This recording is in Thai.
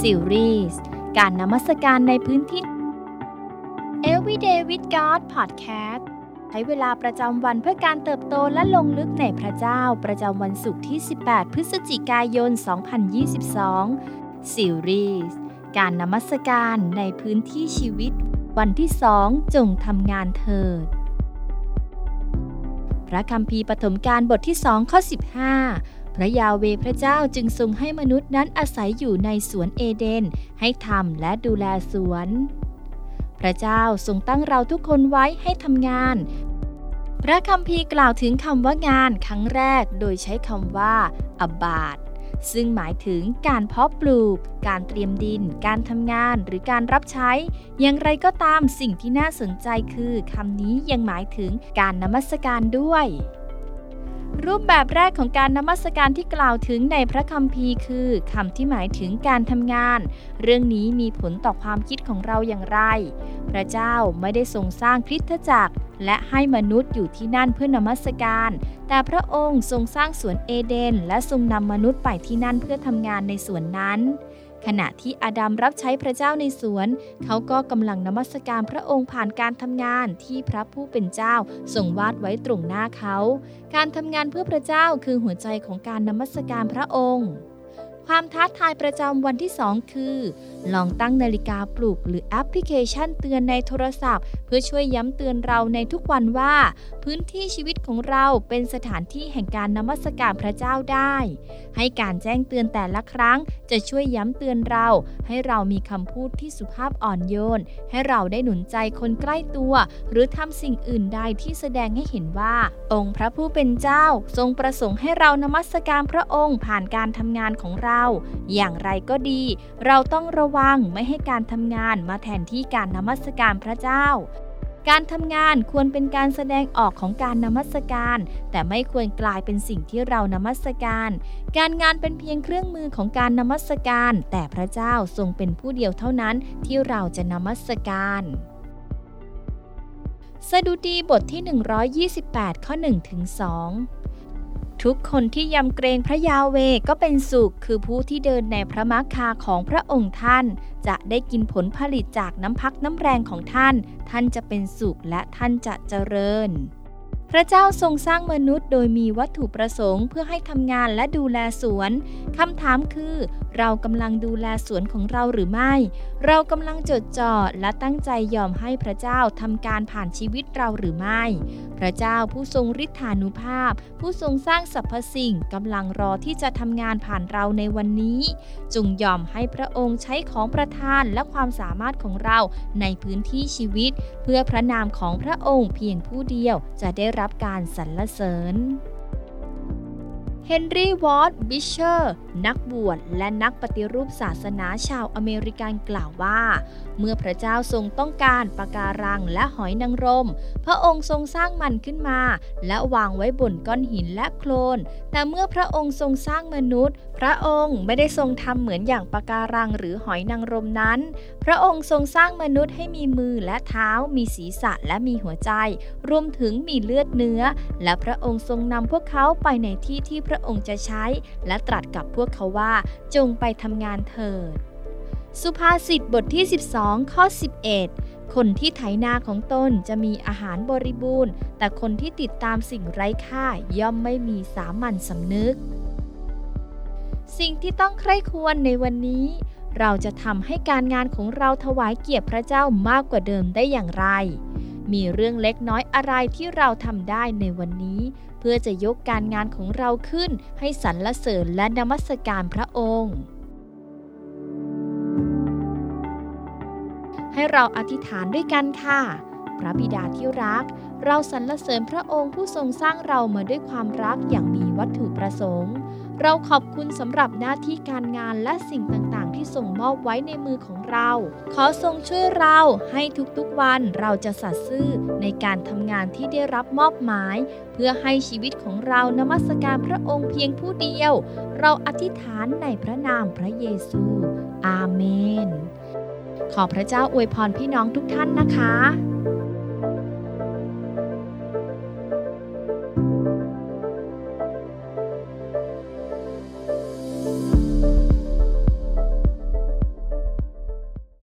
ซีรีส์การนมัสการในพื้นที่ Everyday with God Podcast ใช้เวลาประจำวันเพื่อการเติบโตและลงลึกในพระเจ้าประจำวันศุกร์ที่ 18 พฤศจิกายน 2022 ซีรีส์การนมัสการในพื้นที่ชีวิต วันที่สองจงทำงานเถิด พระคัมภีร์ปฐมกาลบทที่สองข้อ 15 พระยาเวพระเจ้าจึงทรงให้มนุษย์นั้นอาศัยอยู่ในสวนเอเดน ให้ทำและดูแลสวน พระเจ้าทรงตั้งเราทุกคนไว้ให้ทำงาน พระคัมภีร์กล่าวถึงคำว่างานครั้งแรกโดยใช้คำว่าอบาทซึ่งหมายถึงการเพาะปลูก การเตรียมดิน การทำงาน หรือการรับใช้ อย่างไรก็ตามสิ่งที่น่าสนใจคือคำนี้ยังหมายถึงการนมัสการด้วย รูปแบบแรกของการนมัสการที่กล่าวถึงในพระคัมภีร์คือคำที่หมายถึงการทำงาน เรื่องนี้มีผลต่อความคิดของเราอย่างไร พระเจ้าไม่ได้ทรงสร้างคริสตจักร และให้มนุษย์อยู่ที่นั่นเพื่อนมัสการ แต่พระองค์ทรงสร้างสวนเอเดน และทรงนำมนุษย์ไปที่นั่นเพื่อทำงานในสวนนั้น ขณะที่อาดัมรับใช้พระเจ้าในสวน เขาก็กำลังนมัสการพระองค์ผ่านการทำงานที่พระผู้เป็นเจ้าทรงวาดไว้ตรงหน้าเขา การทำงานเพื่อพระเจ้าคือหัวใจของการนมัสการพระองค์ ความท้าทายประจำวันที่ 2 คือ ลองตั้งนาฬิกาปลุก หรือแอปพลิเคชันเตือนในโทรศัพท์ เพื่อช่วยย้ำเตือนเราในทุกวันว่า พื้นที่ชีวิตของเราเป็นสถานที่แห่งการนมัสการพระเจ้าได้ ให้การแจ้งเตือนแต่ละครั้ง จะช่วยย้ำเตือนเรา ให้เรามีคำพูดที่สุภาพอ่อนโยน ให้เราได้หนุนใจคนใกล้ตัว หรือทำสิ่งอื่นใดที่แสดงให้เห็นว่า องค์พระผู้เป็นเจ้า ทรงประสงค์ให้เรานมัสการพระองค์ผ่านการทำงานของเราอย่างไรก็ดี เราต้องระวังไม่ให้การทำงานมาแทนที่การนมัสการพระเจ้า การทำงานควรเป็นการแสดงออกของการนมัสการ แต่ไม่ควรกลายเป็นสิ่งที่เรานมัสการ การงานเป็นเพียงเครื่องมือของการนมัสการ แต่พระเจ้าทรงเป็นผู้เดียวเท่านั้นที่เราจะนมัสการสดุดีบทที่ 128 ข้อ1ถึง2 ทุกคนที่ยำเกรงพระยาเวก็เป็นสุข คือผู้ที่เดินในพระมักคาของพระองค์ท่าน จะได้กินผลผลิตจากน้ำพักน้ำแรงของท่าน ท่านจะเป็นสุขและท่านจะเจริญ พระเจ้าทรงสร้างมนุษย์โดยมีวัตถุประสงค์เพื่อให้ทำงานและดูแลสวนคำถามคือเรากำลังดูแลสวนของเราหรือไม่ เรากำลังจดจ่อและตั้งใจยอมให้พระเจ้าทำการผ่านชีวิตเราหรือไม่ พระเจ้าผู้ทรงฤทธานุภาพ ผู้ทรงสร้างสรรพสิ่งกำลังรอที่จะทำงานผ่านเราในวันนี้ จงยอมให้พระองค์ใช้ของประทานและความสามารถของเราในพื้นที่ชีวิต เพื่อพระนามของพระองค์เพียงผู้เดียวจะได้รับการสรรเสริญ เฮนรี่วอร์ดบิชเชอร์ นักบวชและนักปฏิรูปศาสนาชาวอเมริกันกล่าวว่า เมื่อพระเจ้าทรงต้องการปะการังและหอยนางรม พระองค์ทรงสร้างมันขึ้นมา และวางไว้บนก้อนหินและโคลน แต่เมื่อพระองค์ทรงสร้างมนุษย์ พระองค์ไม่ได้ทรงทำเหมือนอย่างปะการังหรือหอยนางรมนั้น ระองค์ทรงสร้างมนุษย์ให้มีมือและเท้า มีศีรษะและมีหัวใจ รวมถึงมีเลือดเนื้อ และพระองค์ทรงนำพวกเขาไปในที่ที่พระองค์จะใช้ และตรัสกับพวกเขาว่า จงไปทำงานเถิด สุภาษิตบทที่ 12 ข้อ 11คนที่ไถนาของตนจะมีอาหารบริบูรณ์ แต่คนที่ติดตามสิ่งไร้ค่าย่อมไม่มีสามัญสำนึก สิ่งที่ต้องใคร่ควรในวันนี้ เราจะทำให้การงานของเราถวายเกียรติพระเจ้ามากกว่าเดิมได้อย่างไร มีเรื่องเล็กน้อยอะไรที่เราทำได้ในวันนี้ เพื่อจะยกการงานของเราขึ้น ให้สรรเสริญและนมัสการพระองค์ ให้เราอธิษฐานด้วยกันค่ะพระบิดาที่รัก เราสรรเสริญพระองค์ผู้ทรงสร้างเรามาด้วยความรักอย่างมีวัตถุประสงค์ เราขอบคุณสำหรับหน้าที่การงานและสิ่งต่างๆ ที่ทรงมอบไว้ในมือของเรา ขอทรงช่วยเราให้ทุกๆวันเราจะสัตย์ซื่อในการทำงานที่ได้รับมอบหมาย เพื่อให้ชีวิตของเรานมัสการพระองค์เพียงผู้เดียว เราอธิษฐานในพระนามพระเยซู อาเมน ขอพระเจ้าอวยพรพี่น้องทุกท่านนะคะ